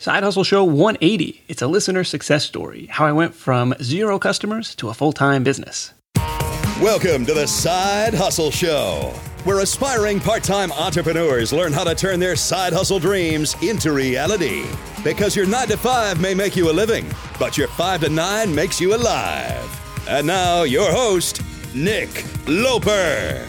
Side Hustle Show 180. It's a listener success story. How I went from zero customers to a full time business. Welcome to the Side Hustle Show, where aspiring part time entrepreneurs learn how to turn their side hustle dreams into reality. Because your 9 to 5 may make you a living, but your 5 to 9 makes you alive. And now, your host, Nick Loper.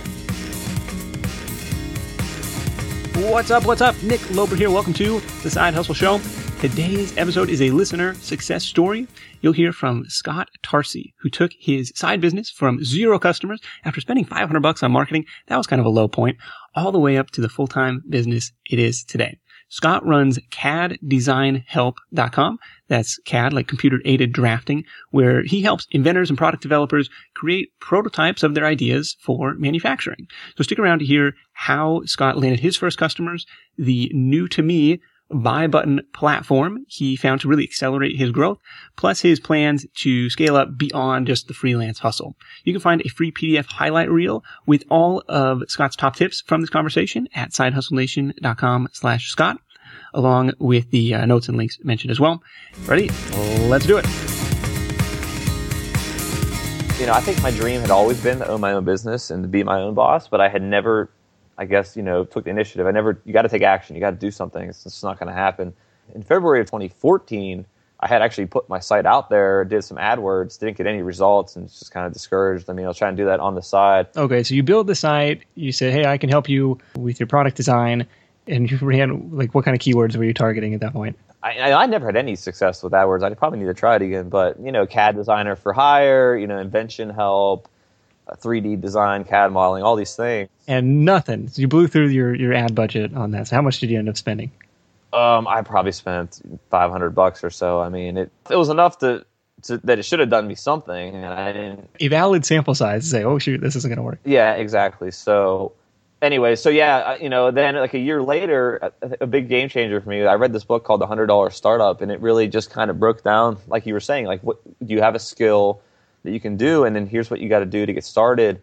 What's up? What's up? Nick Loper here. Welcome to the Side Hustle Show. Today's episode is a listener success story. You'll hear from Scott Tarcy, who took his side business from zero customers after spending 500 bucks on marketing. That was kind of a low point all the way up to the full-time business it is today. Scott runs caddesignhelp.com. That's CAD, like computer aided drafting, where he helps inventors and product developers create prototypes of their ideas for manufacturing. So stick around to hear how Scott landed his first customers, the new to me buy button platform he found to really accelerate his growth, plus his plans to scale up beyond just the freelance hustle. You can find a free PDF highlight reel with all of Scott's top tips from this conversation at sidehustlenation.com slash Scott, along with the uh, notes and links mentioned as well. Ready? Let's do it. You know, I think my dream had always been to own my own business and to be my own boss, but I had never I guess, you know, took the initiative. I never, you got to take action. You got to do something. It's just not going to happen. In February of 2014, I had actually put my site out there, did some AdWords, didn't get any results, and just kind of discouraged. I mean, I was trying to do that on the side. Okay, so you build the site. You say, "Hey, I can help you with your product design," and you ran like what kind of keywords were you targeting at that point? I, I, never had any success with AdWords. I probably need to try it again. But you know, CAD designer for hire, you know, invention help, 3D design, CAD modeling, all these things. And nothing. So you blew through your, your ad budget on that. So how much did you end up spending? Um, I probably spent 500 bucks or so. I mean, it, it was enough to, to that it should have done me something. And I didn't. A valid sample size to say, oh, shoot, this isn't going to work. Yeah, exactly. So anyway, so yeah, you know, then like a year later, a, a, big game changer for me. I read this book called The Hundred Dollar Startup, and it really just kind of broke down, like you were saying, like what do you have a skill? That you can do, and then here's what you got to do to get started.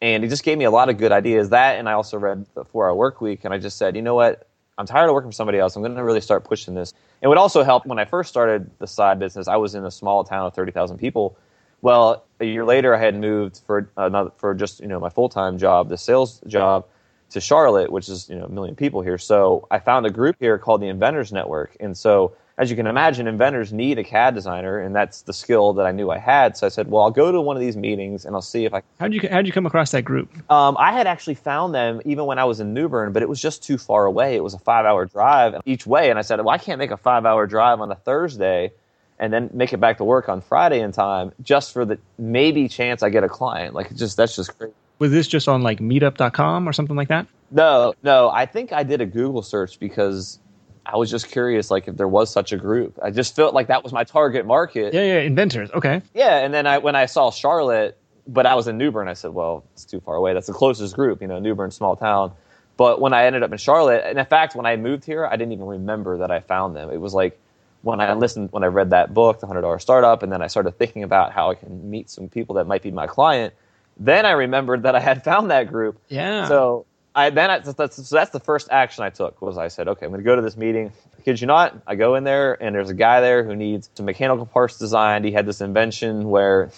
And he just gave me a lot of good ideas. That, and I also read the Four Hour Work Week, and I just said, you know what? I'm tired of working for somebody else. I'm going to really start pushing this. It would also help when I first started the side business. I was in a small town of 30,000 people. Well, a year later, I had moved for another for just you know my full time job, the sales job, to Charlotte, which is you know a million people here. So I found a group here called the Inventors Network, and so as you can imagine, inventors need a CAD designer, and that's the skill that I knew I had. So I said, "Well, I'll go to one of these meetings and I'll see if I." How did you How did you come across that group? Um, I had actually found them even when I was in New Bern, but it was just too far away. It was a five hour drive each way, and I said, "Well, I can't make a five hour drive on a Thursday." And then make it back to work on Friday in time, just for the maybe chance I get a client. Like, just that's just crazy. Was this just on like Meetup.com or something like that? No, no. I think I did a Google search because I was just curious, like if there was such a group. I just felt like that was my target market. Yeah, yeah, inventors. Okay. Yeah, and then I when I saw Charlotte, but I was in New Bern, I said, well, it's too far away. That's the closest group, you know, New Bern, small town. But when I ended up in Charlotte, and in fact, when I moved here, I didn't even remember that I found them. It was like when I listened, when I read that book, The Hundred Dollar Startup, and then I started thinking about how I can meet some people that might be my client. Then I remembered that I had found that group. Yeah. So I then I, that's so that's the first action I took was I said, okay, I'm going to go to this meeting. Kid you not, I go in there and there's a guy there who needs some mechanical parts designed. He had this invention where,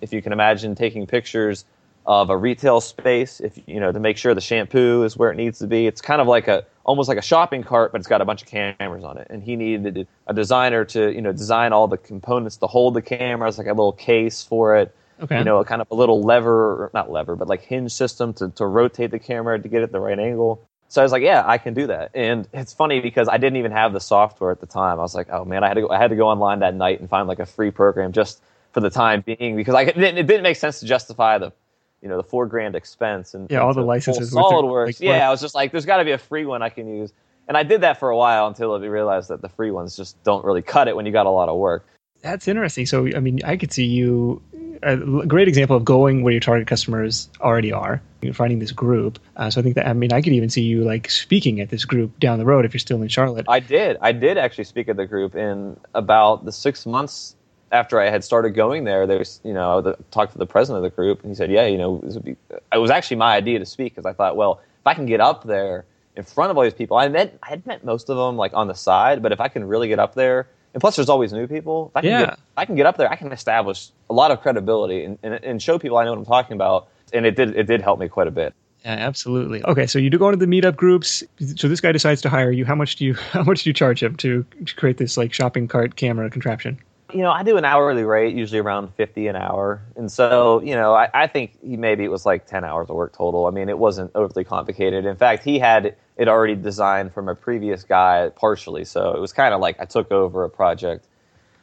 if you can imagine, taking pictures of a retail space, if you know to make sure the shampoo is where it needs to be. It's kind of like a almost like a shopping cart, but it's got a bunch of cameras on it. And he needed a designer to you know design all the components to hold the cameras, like a little case for it Okay. You know, a kind of a little lever, not lever, but like hinge system to, to rotate the camera to get it the right angle. So I was like, yeah, I can do that. And it's funny because I didn't even have the software at the time. I was like, oh man, I had to go, I had to go online that night and find like a free program just for the time being because I it didn't make sense to justify the you know the four grand expense and yeah all the licenses SolidWorks. Like, yeah, I was just like, there's got to be a free one I can use. And I did that for a while until I realized that the free ones just don't really cut it when you got a lot of work. That's interesting. So, I mean, I could see you a great example of going where your target customers already are. You're finding this group. Uh, so I think that I mean I could even see you like speaking at this group down the road if you're still in Charlotte. I did. I did actually speak at the group in about the six months after I had started going there. There's you know I talked to the president of the group and he said, yeah, you know, it, be, it was actually my idea to speak because I thought, well, if I can get up there in front of all these people. I met I had met most of them like on the side, but if I can really get up there, and plus there's always new people. If I can Yeah. get, if I can get up there, I can establish a lot of credibility and, and, and show people I know what I'm talking about. And it did it did help me quite a bit. Yeah, absolutely. Okay, so you do go into the meetup groups. So this guy decides to hire you. How much do you how much do you charge him to, to create this like shopping cart camera contraption? You know, I do an hourly rate, usually around 50 an hour. And so, you know, I, I think he maybe it was like 10 hours of work total. I mean, it wasn't overly complicated. In fact, he had it already designed from a previous guy partially. So it was kind of like I took over a project.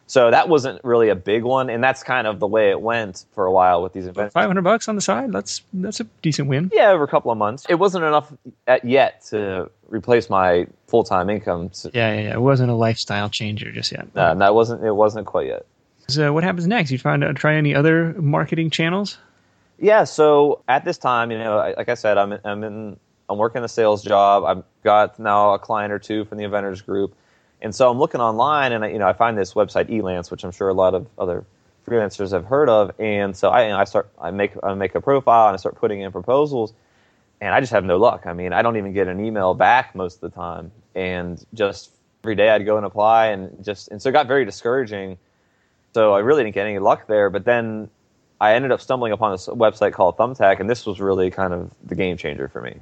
So that wasn't really a big one. And that's kind of the way it went for a while with these events. Five hundred bucks on the side. That's that's a decent win. Yeah, over a couple of months. It wasn't enough at, yet to replace my full time income. So, Yeah, yeah, yeah. It wasn't a lifestyle changer just yet. No, that wasn't, it wasn't quite yet. So what happens next? You find out try any other marketing channels? Yeah, so at this time, you know, I- like I said, I'm in, I'm in I'm working a sales job. I've got now a client or two from the Inventors Group, and so I'm looking online, and I, you know, I find this website Elance, which I'm sure a lot of other freelancers have heard of, and so I, I start I make I make a profile and I start putting in proposals, and I just have no luck. I mean, I don't even get an email back most of the time, and just every day I'd go and apply, and just and so it got very discouraging. So I really didn't get any luck there. But then I ended up stumbling upon this website called Thumbtack, and this was really kind of the game changer for me.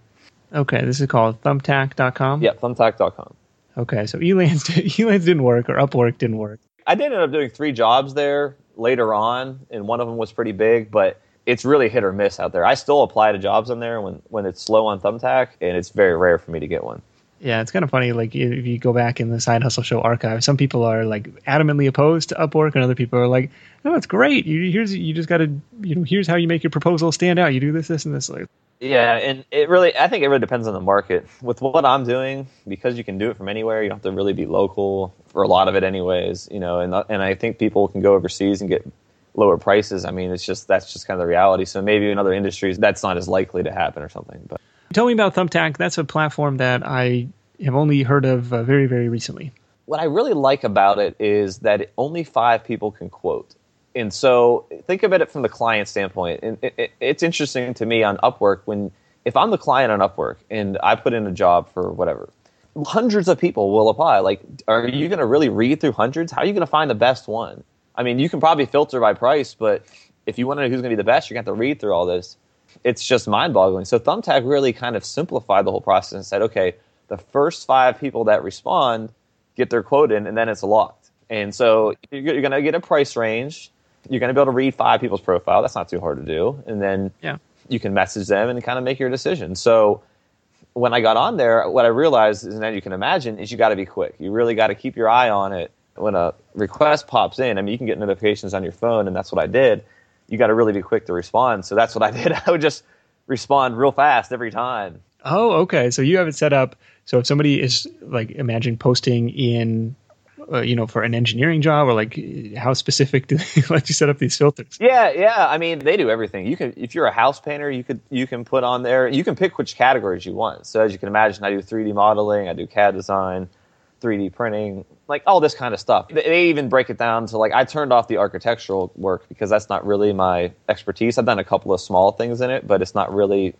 Okay, this is called thumbtack.com. Yeah, thumbtack.com. Okay, so Elance Elance didn't work or Upwork didn't work. I did end up doing three jobs there later on, and one of them was pretty big, but it's really hit or miss out there. I still apply to jobs on there when, when it's slow on Thumbtack, and it's very rare for me to get one. Yeah, it's kind of funny. Like if you go back in the Side Hustle Show archive, some people are like adamantly opposed to Upwork, and other people are like, "No, it's great. You here's you just got to you know here's how you make your proposal stand out. You do this, this, and this." Like, Yeah, and it really, I think it really depends on the market. With what I'm doing, because you can do it from anywhere, you don't have to really be local for a lot of it, anyways. You know, and and I think people can go overseas and get lower prices. I mean, it's just that's just kind of the reality. So maybe in other industries, that's not as likely to happen or something. But tell me about Thumbtack. That's a platform that I have only heard of uh, very very recently. what I really like about it is that only five people can quote. And so think of it from the client standpoint. And it, it, it's interesting to me on Upwork when if I'm the client on Upwork and I put in a job for whatever, hundreds of people will apply. Like, are you going to really read through hundreds? How are you going to find the best one? I mean, you can probably filter by price, but if you want to know who's going to be the best, you're going to have to read through all this. It's just mind boggling. So Thumbtack really kind of simplified the whole process and said, okay, the first five people that respond get their quote in, and then it's locked. And so you're, going to get a price range. You're going to be able to read five people's profile. That's not too hard to do. And then Yeah. you can message them and kind of make your decision. So when I got on there, what I realized is, and you can imagine, is you got to be quick. You really got to keep your eye on it. When a request pops in, I mean, you can get notifications on your phone, and that's what I did. You got to really be quick to respond. So that's what I did. I would just respond real fast every time. Oh, okay. So you have it set up. So if somebody is like, imagine posting in, uh, you know, for an engineering job, or like, how specific do they let you set up these filters? Yeah, yeah. I mean, they do everything. You can, if you're a house painter, you could you can put on there. You can pick which categories you want. So as you can imagine, I do 3D modeling, I do CAD design, 3D printing, like all this kind of stuff. They- even break it down to like I turned off the architectural work because that's not really my expertise. I've done a couple of small things in it, but it's not really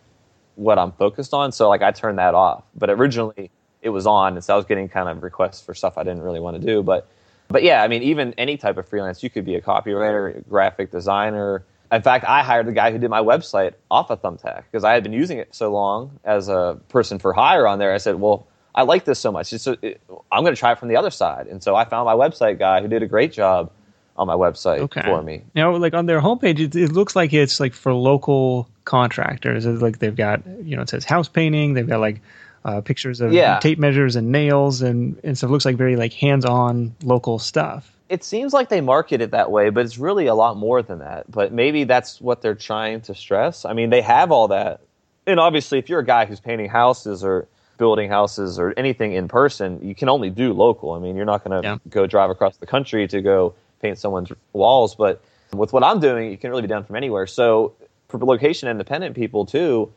what I'm focused on. So like I turned that off. But originally it was on, and so I was getting kind of requests for stuff I didn't really want to do. But but yeah, I mean, even any type of freelance, you could be a copywriter, a graphic designer. In fact, I hired the guy who did my website off of Thumbtack because I had been using it so long as a person for hire on there. I said, well, I like this so much. It's, it, I'm going to try it from the other side. And so I found my website guy who did a great job on my website Okay. for me. Now, like on their homepage, it, it looks like it's like for local contractors. It's like they've got, you know, it says house painting. They've got like uh, pictures of Yeah. tape measures and nails and, and stuff. It looks like very like hands-on local stuff. it seems like they market it that way, but it's really a lot more than that. But maybe that's what they're trying to stress. I mean, they have all that. And obviously, if you're a guy who's painting houses or building houses or anything in person, you can only do local. I mean, you're not going to Yeah. go drive across the country to go paint someone's walls. But with what I'm doing, you can really be done from anywhere. So for location independent people, too,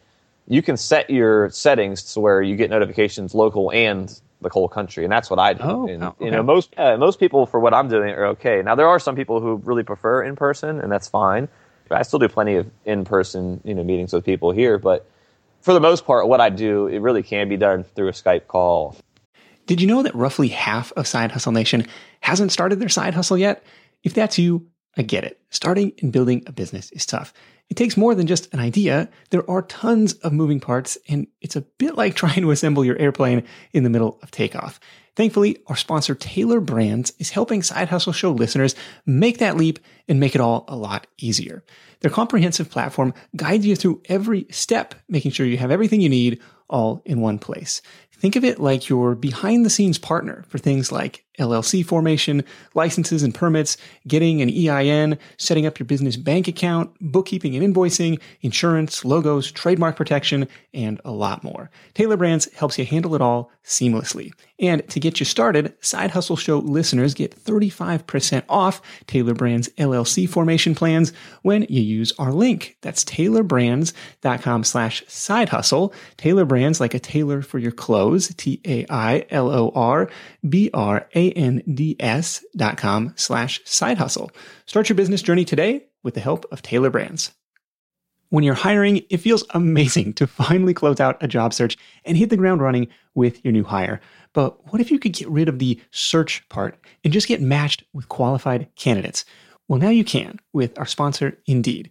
you can set your settings to where you get notifications local and the whole country, and that's what I do. Oh, and, oh, You know, most uh, most people for what I'm doing are okay. Now there are some people who really prefer in person, and that's fine. I still do plenty of in person, you know, meetings with people here. But for the most part, what I do, it really can be done through a Skype call. Did you know that roughly half of Side Hustle Nation hasn't started their side hustle yet? If that's you, I get it. Starting and building a business is tough. It takes more than just an idea. There are tons of moving parts, and it's a bit like trying to assemble your airplane in the middle of takeoff. Thankfully, our sponsor Tailor Brands is helping Side Hustle Show listeners make that leap and make it all a lot easier. Their comprehensive platform guides you through every step, making sure you have everything you need all in one place. Think of it like your behind the scenes partner for things like LLC formation, licenses and permits, getting an EIN, setting up your business bank account, bookkeeping and invoicing, insurance, logos, trademark protection, and a lot more. Tailor Brands helps you handle it all seamlessly. And to get you started, Side Hustle Show listeners get 35% off Tailor Brands LLC formation plans when you use our link. That's tailorbrands.com slash side hustle. Tailor Brands like a tailor for your clothes, T-A-I-L-O-R-B-R-A-N-D-S dot com slash side hustle. Start your business journey today with the help of Tailor Brands. When you're hiring, it feels amazing to finally close out a job search and hit the ground running with your new hire. But what if you could get rid of the search part and just get matched with qualified candidates? Well, now you can with our sponsor, Indeed.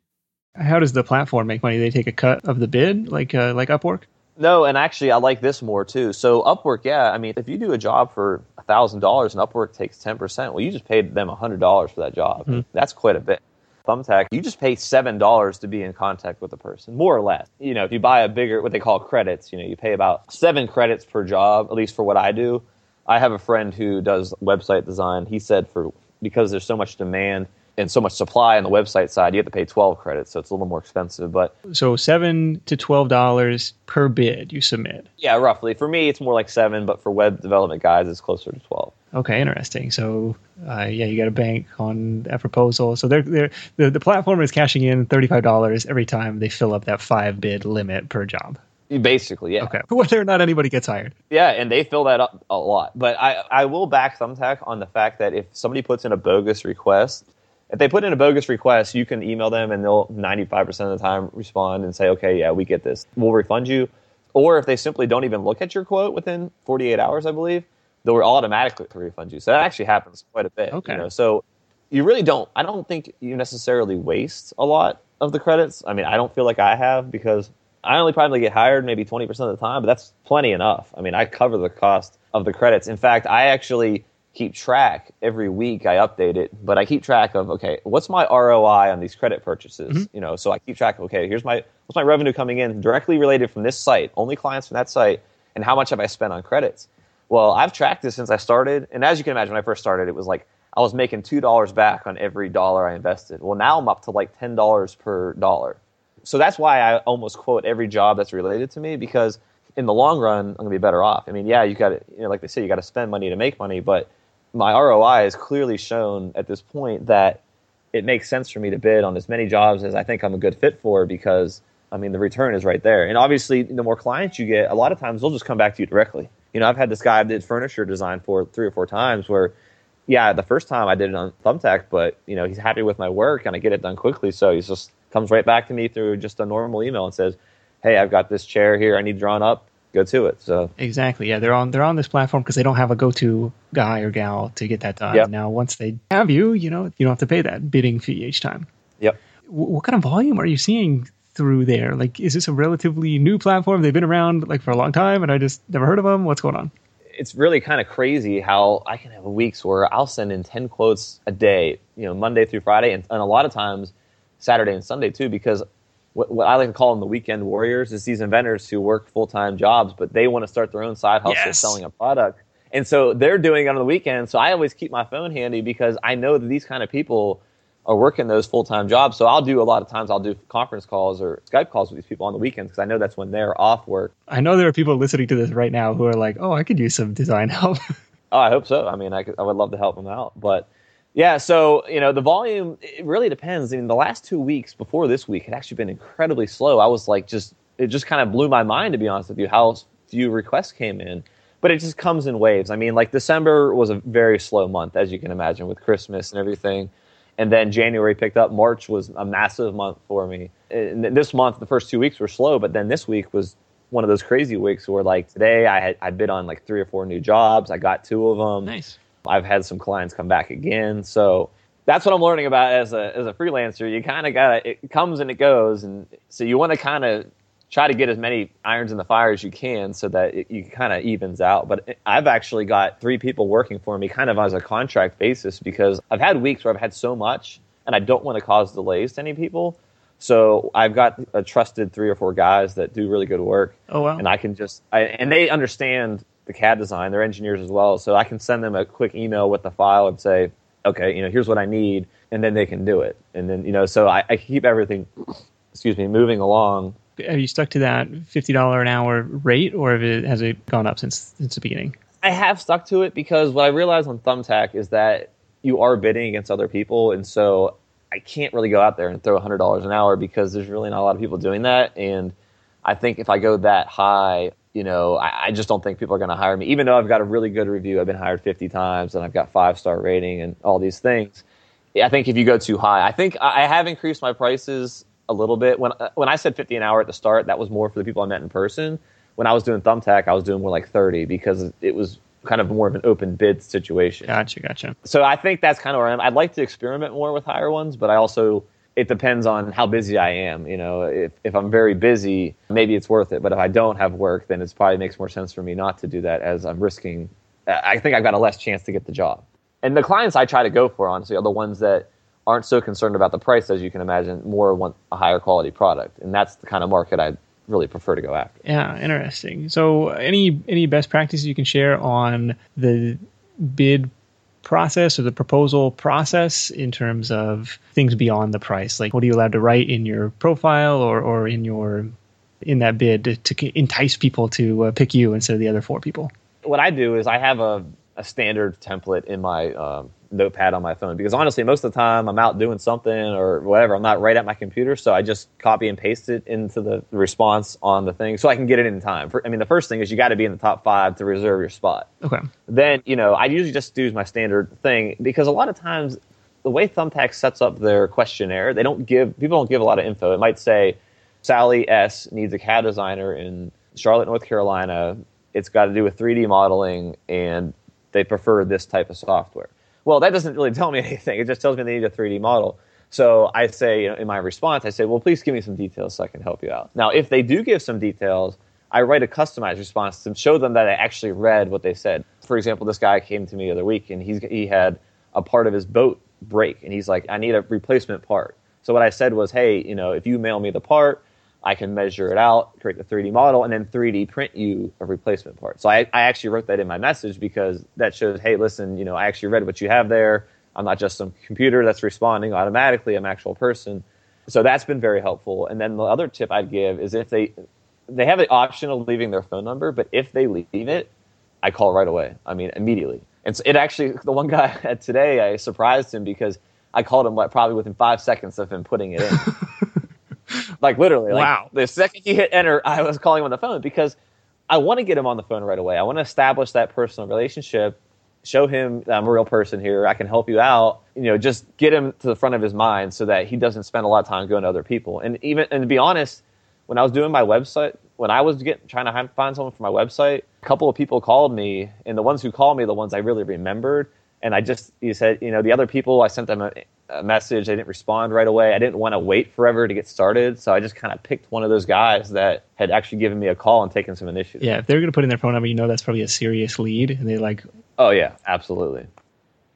How does the platform make money? They take a cut of the bid, like uh, like Upwork. No, and actually, I like this more too. So Upwork, yeah, I mean, if you do a job for thousand dollars and Upwork takes ten percent, well, you just paid them hundred dollars for that job. Mm-hmm. That's quite a bit. Thumbtack, you just pay seven dollars to be in contact with a person, more or less. You know, if you buy a bigger, what they call credits, you know, you pay about seven credits per job, at least for what I do. I have a friend who does website design. He said for because there's so much demand and so much supply on the website side, you have to pay 12 credits, so it's a little more expensive. But so seven to 12 dollars per bid you submit. Yeah, roughly. For me, it's more like seven, but for web development guys, it's closer to 12. Okay, interesting. So, uh, yeah, you got to bank on that proposal. So they're, they're, the the platform is cashing in thirty five dollars every time they fill up that five bid limit per job. Basically, yeah. Okay. Whether or not anybody gets hired. Yeah, and they fill that up a lot. But I, I will back Thumbtack on the fact that if somebody puts in a bogus request, if they put in a bogus request, you can email them and they'll 95% of the time respond and say, okay, yeah, we get this. We'll refund you. Or if they simply don't even look at your quote within 48 hours, I believe, they'll automatically refund you. So that actually happens quite a bit. Okay. You know? So you really don't, I don't think you necessarily waste a lot of the credits. I mean, I don't feel like I have because I only probably get hired maybe 20% of the time, but that's plenty enough. I mean, I cover the cost of the credits. In fact, I actually keep track every week i update it but i keep track of okay what's my roi on these credit purchases? Mm-hmm. you know so i keep track of okay here's my what's my revenue coming in directly related from this site only clients from that site and how much have i spent on credits? Well i've tracked this since i started and as you can imagine when i first started it was like i was making $2 back on every dollar i invested. Well now i'm up to like $10 per dollar. So that's why i almost quote every job that's related to me because in the long run i'm going to be better off. I mean yeah you got to you know like they say you got to spend money to make money but my ROI has clearly shown at this point that it makes sense for me to bid on as many jobs as I think I'm a good fit for because I mean the return is right there. And obviously, the more clients you get, a lot of times they'll just come back to you directly. You know, I've had this guy I did furniture design for three or four times where, yeah, the first time I did it on Thumbtack, but you know he's happy with my work and I get it done quickly, so he just comes right back to me through just a normal email and says, "Hey, I've got this chair here I need drawn up go to it. So exactly, yeah, they're on they're on this platform because they don't have a go to guy or gal to get that done. Yep. Now, once they have you, you know, you don't have to pay that bidding fee each time. Yep. W- what kind of volume are you seeing through there? Like, is this a relatively new platform? They've been around like for a long time, and I just never heard of them. What's going on? it's really kind of crazy how I can have weeks where I'll send in 10 quotes a day, you know, Monday through Friday, and, and a lot of times Saturday and Sunday too, because what, what I like to call them the weekend warriors is these inventors who work full time jobs, but they want to start their own side hustle Yes. selling a product. And so they're doing it on the weekend. So I always keep my phone handy because I know that these kind of people are working those full time jobs. So I'll do a lot of times I'll do conference calls or Skype calls with these people on the weekends because I know that's when they're off work. I know there are people listening to this right now who are like, "Oh, I could use some design help." Oh, I hope so. I mean, I, could, I would love to help them out, but yeah. So you know, the volume it really depends. I mean, the last two weeks before this week had actually been incredibly slow. I was like, just it just kind of blew my mind to be honest with you how few requests came in. But it just comes in waves. I mean, like December was a very slow month, as you can imagine, with Christmas and everything. And then January picked up. March was a massive month for me. And this month, the first two weeks were slow, but then this week was one of those crazy weeks where, like today, I had I bid on like three or four new jobs. I got two of them. nice. I've had some clients come back again. So that's what I'm learning about as a as a freelancer. You kind of got it comes and it goes, and so you want to kind of try to get as many irons in the fire as you can so that it, you kind of evens out. But I've actually got three people working for me kind of as a contract basis because I've had weeks where I've had so much and I don't want to cause delays to any people. So I've got a trusted three or four guys that do really good work Oh wow. and I can just I, and they understand the CAD design. They're engineers as well, so I can send them a quick email with the file and say, okay, you know, here's what I need, and then they can do it. And then you know, so I, I keep everything, excuse me, moving along. Have you stuck to that fifty dollar an hour rate, or have it, has it gone up since since the beginning? I have stuck to it because what I realized on Thumbtack is that you are bidding against other people, and so I can't really go out there and throw hundred dollars an hour because there's really not a lot of people doing that. And I think if I go that high, you know, I, I just don't think people are going to hire me. Even though I've got a really good review, I've been hired fifty times, and I've got five star rating and all these things. I think if you go too high, I think I have increased my prices a little bit. When uh, when I said fifty an hour at the start, that was more for the people I met in person. When I was doing Thumbtack, I was doing more like thirty because it was kind of more of an open bid situation. Gotcha, gotcha. So I think that's kind of where I am. I'd like to experiment more with higher ones, but I also it depends on how busy I am. You know, if if I'm very busy, maybe it's worth it. But if I don't have work, then it probably makes more sense for me not to do that, as I'm risking. I think I've got a less chance to get the job. And the clients I try to go for, honestly, are the ones that aren't so concerned about the price, as you can imagine, more want a higher quality product, and that's the kind of market I really prefer to go after. Yeah, interesting. So, any any best practices you can share on the bid process or the proposal process in terms of things beyond the price? Like, what are you allowed to write in your profile or or in your in that bid to, entice people to uh, pick you instead of the other four people? what I do is I have a, a standard template in my um, notepad on my phone because honestly, most of the time I'm out doing something or whatever. I'm not right at my computer, so I just copy and paste it into the response on the thing so I can get it in time. For, I mean, the first thing is you got to be in the top five to reserve your spot. Okay. Then you know I usually just do my standard thing because a lot of times the way Thumbtack sets up their questionnaire, they don't give people don't give a lot of info. It might say Sally S needs a CAD designer in Charlotte, North Carolina. It's got to do with 3D modeling, and they prefer this type of software. Well, that doesn't really tell me anything. It just tells me they need a 3D model. So I say you know, in my response, I say, well, please give me some details so I can help you out. Now, if they do give some details, I write a customized response to show them that I actually read what they said. For example, this guy came to me the other week, and he's, he had a part of his boat break, and he's like, I need a replacement part. So what I said was, hey, you know, if you mail me the part, I can measure it out, create the 3D model, and then 3D print you a replacement part. So I, I actually wrote that in my message because that shows, hey, listen, you know, I actually read what you have there. I'm not just some computer that's responding automatically. I'm an actual person. So that's been very helpful. And then the other tip I'd give is if they they have the option of leaving their phone number, but if they leave it, I call right away. I mean, immediately. And so it actually, the one guy today, I surprised him because I called him like probably within five seconds of him putting it in. like literally, like Wow. the second he hit enter, I was calling him on the phone because I want to get him on the phone right away. I want to establish that personal relationship, show him that I'm a real person here. I can help you out. You know, just get him to the front of his mind so that he doesn't spend a lot of time going to other people. And even and to be honest, when I was doing my website, when I was getting trying to find someone for my website, a couple of people called me, and the ones who called me, the ones I really remembered. And I just you said, you know, the other people, I sent them a, a message, they didn't respond right away. I didn't want to wait forever to get started, so I just kind of picked one of those guys that had actually given me a call and taken some initiative. Yeah, if they're going to put in their phone number, you know that's probably a serious lead, and they like. Oh yeah, absolutely.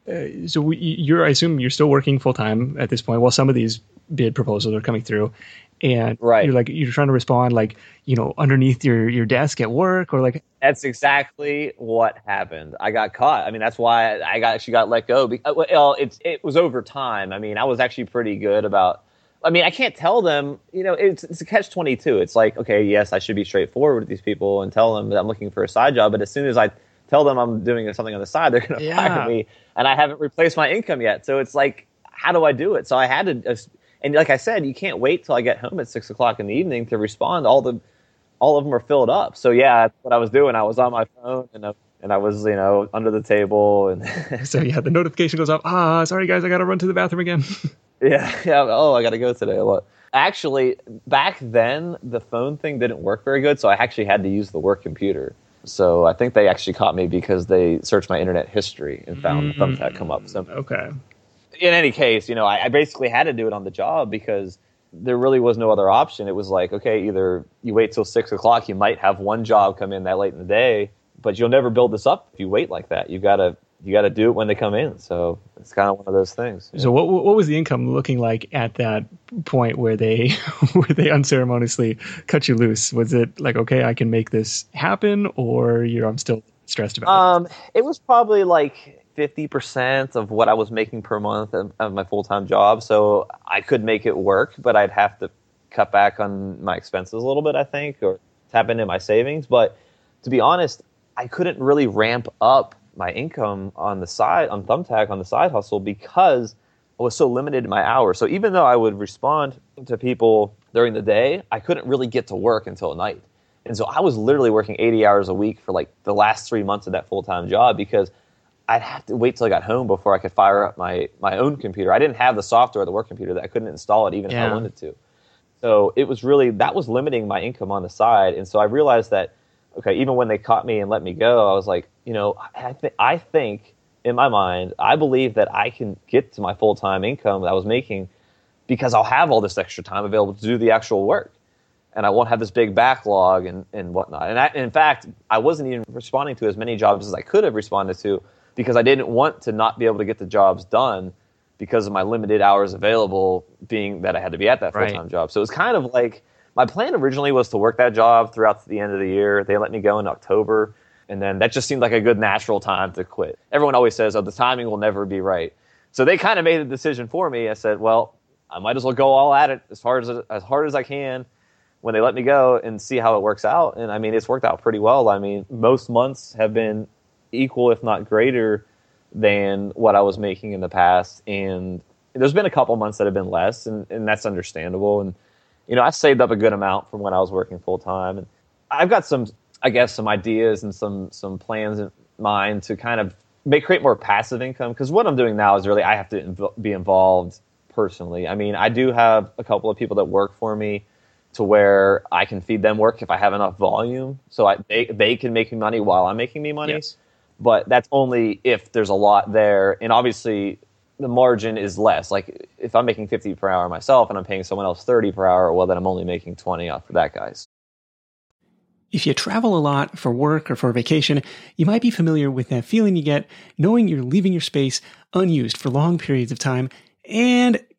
Uh, so we, you're, I assume you're still working full time at this point. While some of these bid proposals are coming through, and right. you're like you're trying to respond like you know underneath your your desk at work or like that's exactly what happened. I got caught. I mean that's why i got actually got let go uh, well it's it was over time. I mean i was actually pretty good about i mean i can't tell them you know it's, it's a catch 22 it's like okay yes i should be straightforward with these people and tell them that i'm looking for a side job but as soon as i tell them i'm doing something on the side they're going to yeah. fire me and i haven't replaced my income yet. So it's like how do i do it? So i had to uh, and like I said, you can't wait till I get home at six o'clock in the evening to respond. All the all of them are filled up. So yeah, that's what I was doing. I was on my phone and I, and I was you know under the table and so yeah, the notification goes up. Ah, sorry guys, I got to run to the bathroom again. yeah, yeah. Oh, I got to go today. What? Actually, back then the phone thing didn't work very good, so I actually had to use the work computer. So I think they actually caught me because they searched my internet history and found mm, Thumbtack come up. So okay, in any case, you know, I, I basically had to do it on the job because there really was no other option. It was like, okay, either you wait till six o'clock, you might have one job come in that late in the day, but you'll never build this up if you wait like that. You gotta you gotta do it when they come in. So it's kind of one of those things. So what what was the income looking like at that point where they where they unceremoniously cut you loose? Was it like, okay, I can make this happen, or you're I'm still stressed about um, it? It was probably like 50% of what I was making per month of, my full time job. So I could make it work, but I'd have to cut back on my expenses a little bit, I think, or tap into my savings. But to be honest, I couldn't really ramp up my income on the side, on Thumbtack, on the side hustle, because I was so limited in my hours. So even though I would respond to people during the day, I couldn't really get to work until night. And so I was literally working 80 hours a week for like the last three months of that full time job because I'd have to wait till I got home before I could fire up my, my own computer. I didn't have the software, the work computer, that I couldn't install it even yeah. if I wanted to. So it was really that was limiting my income on the side, and so I realized that okay, even when they caught me and let me go, I was like, you know, I, th- I think in my mind, I believe that I can get to my full time income that I was making because I'll have all this extra time available to do the actual work. And I won't have this big backlog and, and whatnot. And I, in fact, I wasn't even responding to as many jobs as I could have responded to because I didn't want to not be able to get the jobs done because of my limited hours available being that I had to be at that full time right. job. So it was kind of like my plan originally was to work that job throughout the end of the year. They let me go in October, and then that just seemed like a good natural time to quit. Everyone always says, "Oh, the timing will never be right." So they kind of made the decision for me. I said, "Well, I might as well go all at it as hard as as hard as I can." When they let me go and see how it works out, and I mean, it's worked out pretty well. I mean, most months have been equal, if not greater, than what I was making in the past. And there's been a couple months that have been less, and, and that's understandable. And you know, I saved up a good amount from when I was working full time, and I've got some, I guess, some ideas and some some plans in mind to kind of make create more passive income. Because what I'm doing now is really I have to inv- be involved personally. I mean, I do have a couple of people that work for me to where I can feed them work if I have enough volume, so I, they they can make me money while I'm making me money. Yes but that's only if there's a lot there. And obviously, the margin is less. Like if I'm making 50 per hour myself and I'm paying someone else 30 per hour, well, then I'm only making 20 off for that guy's. If you travel a lot for work or for vacation, you might be familiar with that feeling you get knowing you're leaving your space unused for long periods of time and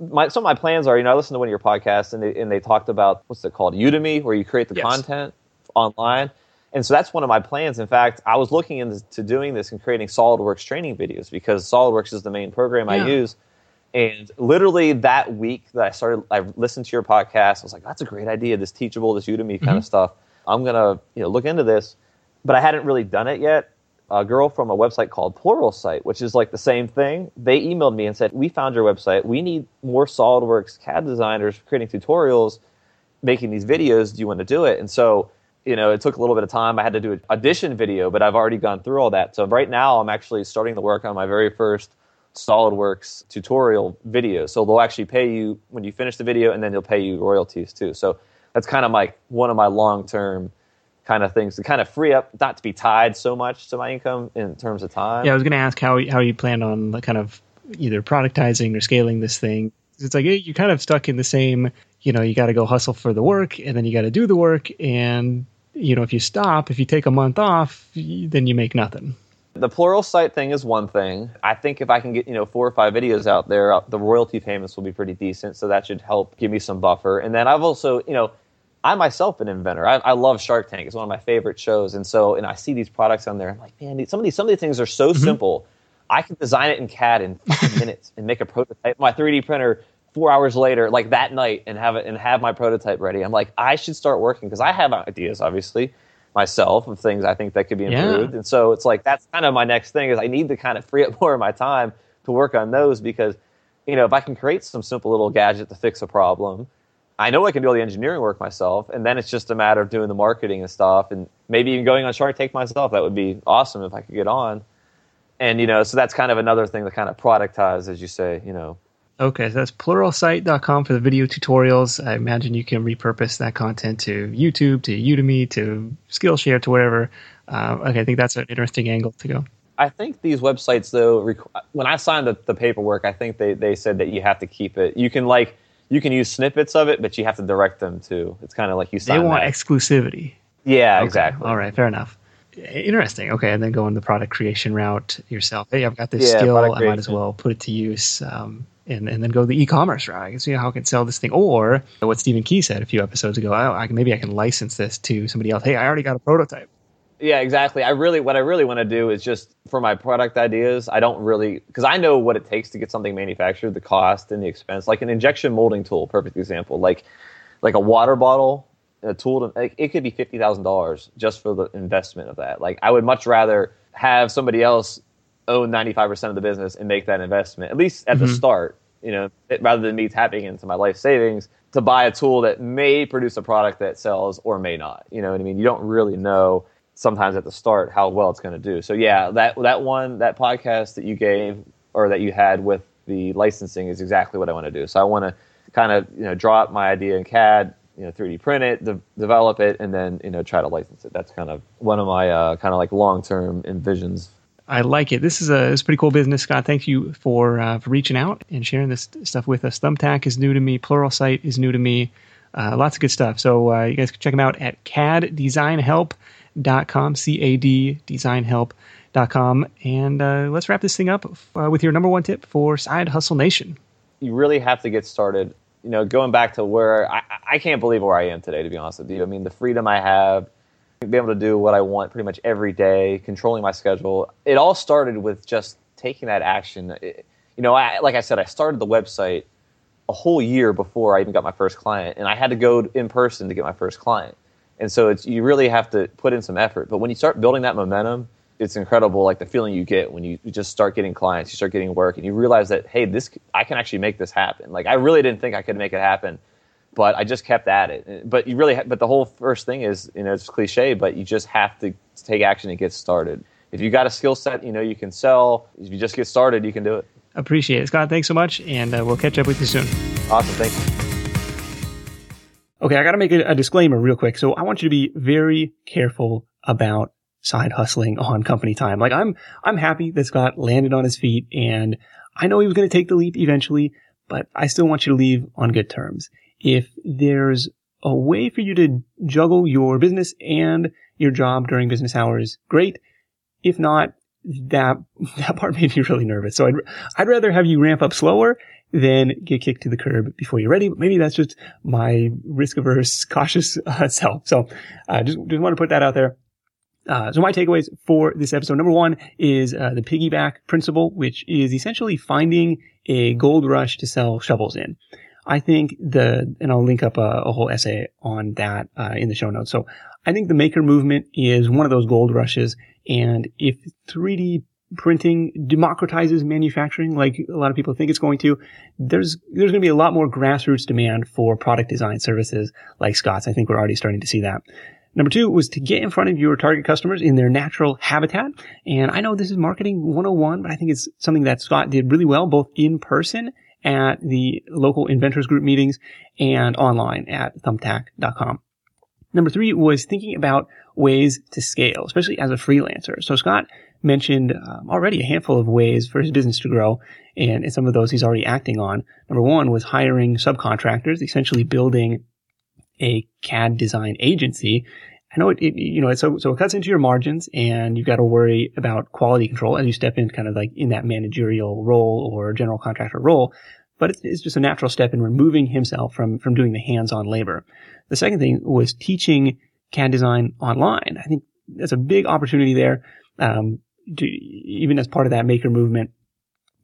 my some of my plans are, you know, I listened to one of your podcasts and they and they talked about what's it called, Udemy, where you create the yes. content online. And so that's one of my plans. In fact, I was looking into doing this and creating SolidWorks training videos because SolidWorks is the main program I use. And literally that week that I started, I listened to your podcast. I was like, that's a great idea. This teachable, this Udemy kind mm-hmm. of stuff. I'm gonna, you know, look into this. But I hadn't really done it yet. A girl from a website called Pluralsight, which is like the same thing. They emailed me and said, "We found your website. We need more SolidWorks CAD designers creating tutorials, making these videos. Do you want to do it?" And so you know, it took a little bit of time. I had to do an audition video, but I've already gone through all that. So right now, I'm actually starting to work on my very first SolidWorks tutorial video. So they'll actually pay you when you finish the video, and then they'll pay you royalties too. So that's kind of like one of my long term kind of things to kind of free up, not to be tied so much to my income in terms of time. Yeah, I was going to ask how how you plan on kind of either productizing or scaling this thing. It's like you're kind of stuck in the same. You know, you got to go hustle for the work, and then you got to do the work, and you know, if you stop, if you take a month off, then you make nothing. The Pluralsight thing is one thing. I think if I can get, you know, four or five videos out there, uh, the royalty payments will be pretty decent. So that should help give me some buffer. And then I've also, you know, I myself an inventor. I, I love Shark Tank. It's one of my favorite shows. And so, and I see these products on there. I'm like, man, some of these, some of these things are so mm-hmm. simple. I can design it in CAD in minutes and make a prototype. My 3D printer four hours later, like that night, and have it and have my prototype ready. I'm like, I should start working because I have ideas, obviously, myself of things I think that could be improved. Yeah. And so it's like that's kind of my next thing is I need to kind of free up more of my time to work on those because, you know, if I can create some simple little gadget to fix a problem, I know I can do all the engineering work myself, and then it's just a matter of doing the marketing and stuff, and maybe even going on Shark Tank myself. That would be awesome if I could get on. And you know, so that's kind of another thing to kind of productize, as you say, you know, Okay, so that's pluralsight.com for the video tutorials. I imagine you can repurpose that content to YouTube, to Udemy, to Skillshare, to wherever. Uh, okay, I think that's an interesting angle to go. I think these websites, though, when I signed the, the, paperwork, I think they, they said that you have to keep it. You can like you can use snippets of it, but you have to direct them to. It's kind of like you. Said. They want that. exclusivity. Yeah, okay. exactly. All right, fair enough. Interesting. Okay, and then go on the product creation route yourself. Hey, I've got this yeah, skill. I might as well put it to use. Um, and, and then go the e-commerce route. I can see how I can sell this thing. Or what Stephen Key said a few episodes ago, I, I can, maybe I can license this to somebody else. Hey, I already got a prototype. Yeah, exactly. I really, what I really want to do is just for my product ideas. I don't really because I know what it takes to get something manufactured, the cost and the expense. Like an injection molding tool, perfect example. Like, like a water bottle, a tool. To, like, it could be fifty thousand dollars just for the investment of that. Like, I would much rather have somebody else own 95% of the business and make that investment, at least at mm-hmm. the start, you know, it, rather than me tapping into my life savings to buy a tool that may produce a product that sells or may not. You know what I mean? You don't really know sometimes at the start how well it's going to do. So yeah, that that one that podcast that you gave or that you had with the licensing is exactly what I want to do. So I want to kind of you know draw up my idea in CAD, you know, 3D print it, de- develop it, and then you know try to license it. That's kind of one of my uh, kind of like long term envisions I like it. This is a, it's pretty cool business, Scott. Thank you for, uh, for reaching out and sharing this stuff with us. Thumbtack is new to me. Plural Pluralsight is new to me. Uh, lots of good stuff. So uh, you guys can check them out at caddesignhelp.com, C-A-D designhelp.com. And uh, let's wrap this thing up uh, with your number one tip for Side Hustle Nation. You really have to get started. You know, going back to where I, I can't believe where I am today, to be honest with you. I mean, the freedom I have – being able to do what I want pretty much every day, controlling my schedule. It all started with just taking that action. It, you know, I, like I said, I started the website a whole year before I even got my first client, and I had to go in person to get my first client. And so it's you really have to put in some effort. But when you start building that momentum, it's incredible. Like the feeling you get when you, you just start getting clients, you start getting work, and you realize that hey, this I can actually make this happen. Like I really didn't think I could make it happen but I just kept at it. But you really, ha- but the whole first thing is, you know, it's cliche, but you just have to take action and get started. If you got a skill set, you know, you can sell. If you just get started, you can do it. Appreciate it, Scott. Thanks so much, and uh, we'll catch up with you soon. Awesome, thanks. Okay, I got to make a, a disclaimer real quick. So I want you to be very careful about side hustling on company time. Like I'm, I'm happy that Scott landed on his feet, and I know he was going to take the leap eventually, but I still want you to leave on good terms if there's a way for you to juggle your business and your job during business hours, great. If not, that that part made me really nervous. So I'd I'd rather have you ramp up slower than get kicked to the curb before you're ready. But maybe that's just my risk averse, cautious uh, self. So uh, just just want to put that out there. Uh, so my takeaways for this episode, number one is uh, the piggyback principle, which is essentially finding a gold rush to sell shovels in. I think the, and I'll link up a, a whole essay on that uh, in the show notes. So I think the maker movement is one of those gold rushes. And if 3D printing democratizes manufacturing like a lot of people think it's going to, there's, there's going to be a lot more grassroots demand for product design services like Scott's. I think we're already starting to see that. Number two was to get in front of your target customers in their natural habitat. And I know this is marketing 101, but I think it's something that Scott did really well, both in person at the local inventors group meetings and online at thumbtack.com. Number three was thinking about ways to scale, especially as a freelancer. So Scott mentioned um, already a handful of ways for his business to grow, and, and some of those he's already acting on. Number one was hiring subcontractors, essentially building a CAD design agency. I know it, it, you know, so, so it cuts into your margins and you've got to worry about quality control as you step in kind of like in that managerial role or general contractor role. But it's, it's just a natural step in removing himself from, from doing the hands-on labor. The second thing was teaching CAD design online. I think that's a big opportunity there. Um, to, even as part of that maker movement,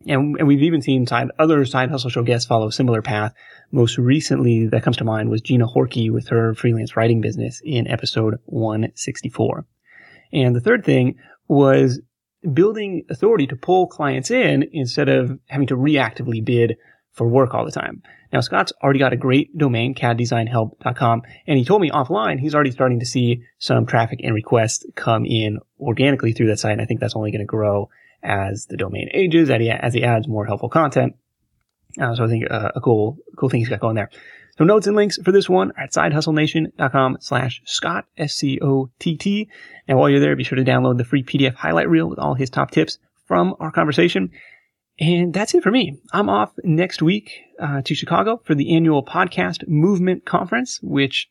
and, and we've even seen side, other side hustle show guests follow a similar path. Most recently that comes to mind was Gina Horkey with her freelance writing business in episode 164. And the third thing was building authority to pull clients in instead of having to reactively bid for work all the time. Now, Scott's already got a great domain, caddesignhelp.com, and he told me offline he's already starting to see some traffic and requests come in organically through that site. And I think that's only going to grow as the domain ages, as he, adds more helpful content. Uh, so I think uh, a cool, cool thing he's got going there. So notes and links for this one are at sidehustlenation.com slash Scott, S-C-O-T-T. And while you're there, be sure to download the free PDF highlight reel with all his top tips from our conversation. And that's it for me. I'm off next week uh, to Chicago for the annual podcast movement conference, which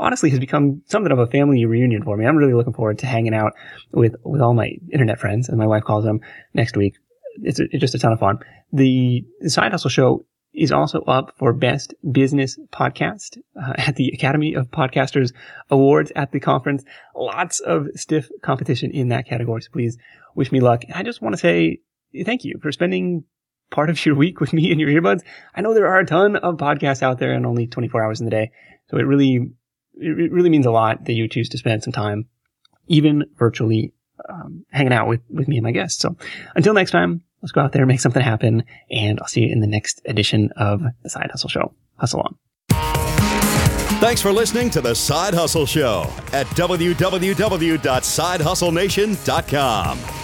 honestly has become something of a family reunion for me. I'm really looking forward to hanging out with, with all my internet friends, as my wife calls them, next week. It's, a, it's just a ton of fun. The, Side Hustle Show is also up for Best Business Podcast uh, at the Academy of Podcasters Awards at the conference. Lots of stiff competition in that category, so please wish me luck. I just want to say thank you for spending part of your week with me in your earbuds. I know there are a ton of podcasts out there and only 24 hours in the day, so it really it really means a lot that you choose to spend some time, even virtually, um, hanging out with, with me and my guests. So until next time, let's go out there, and make something happen, and I'll see you in the next edition of the Side Hustle Show. Hustle on. Thanks for listening to the Side Hustle Show at www.sidehustlenation.com.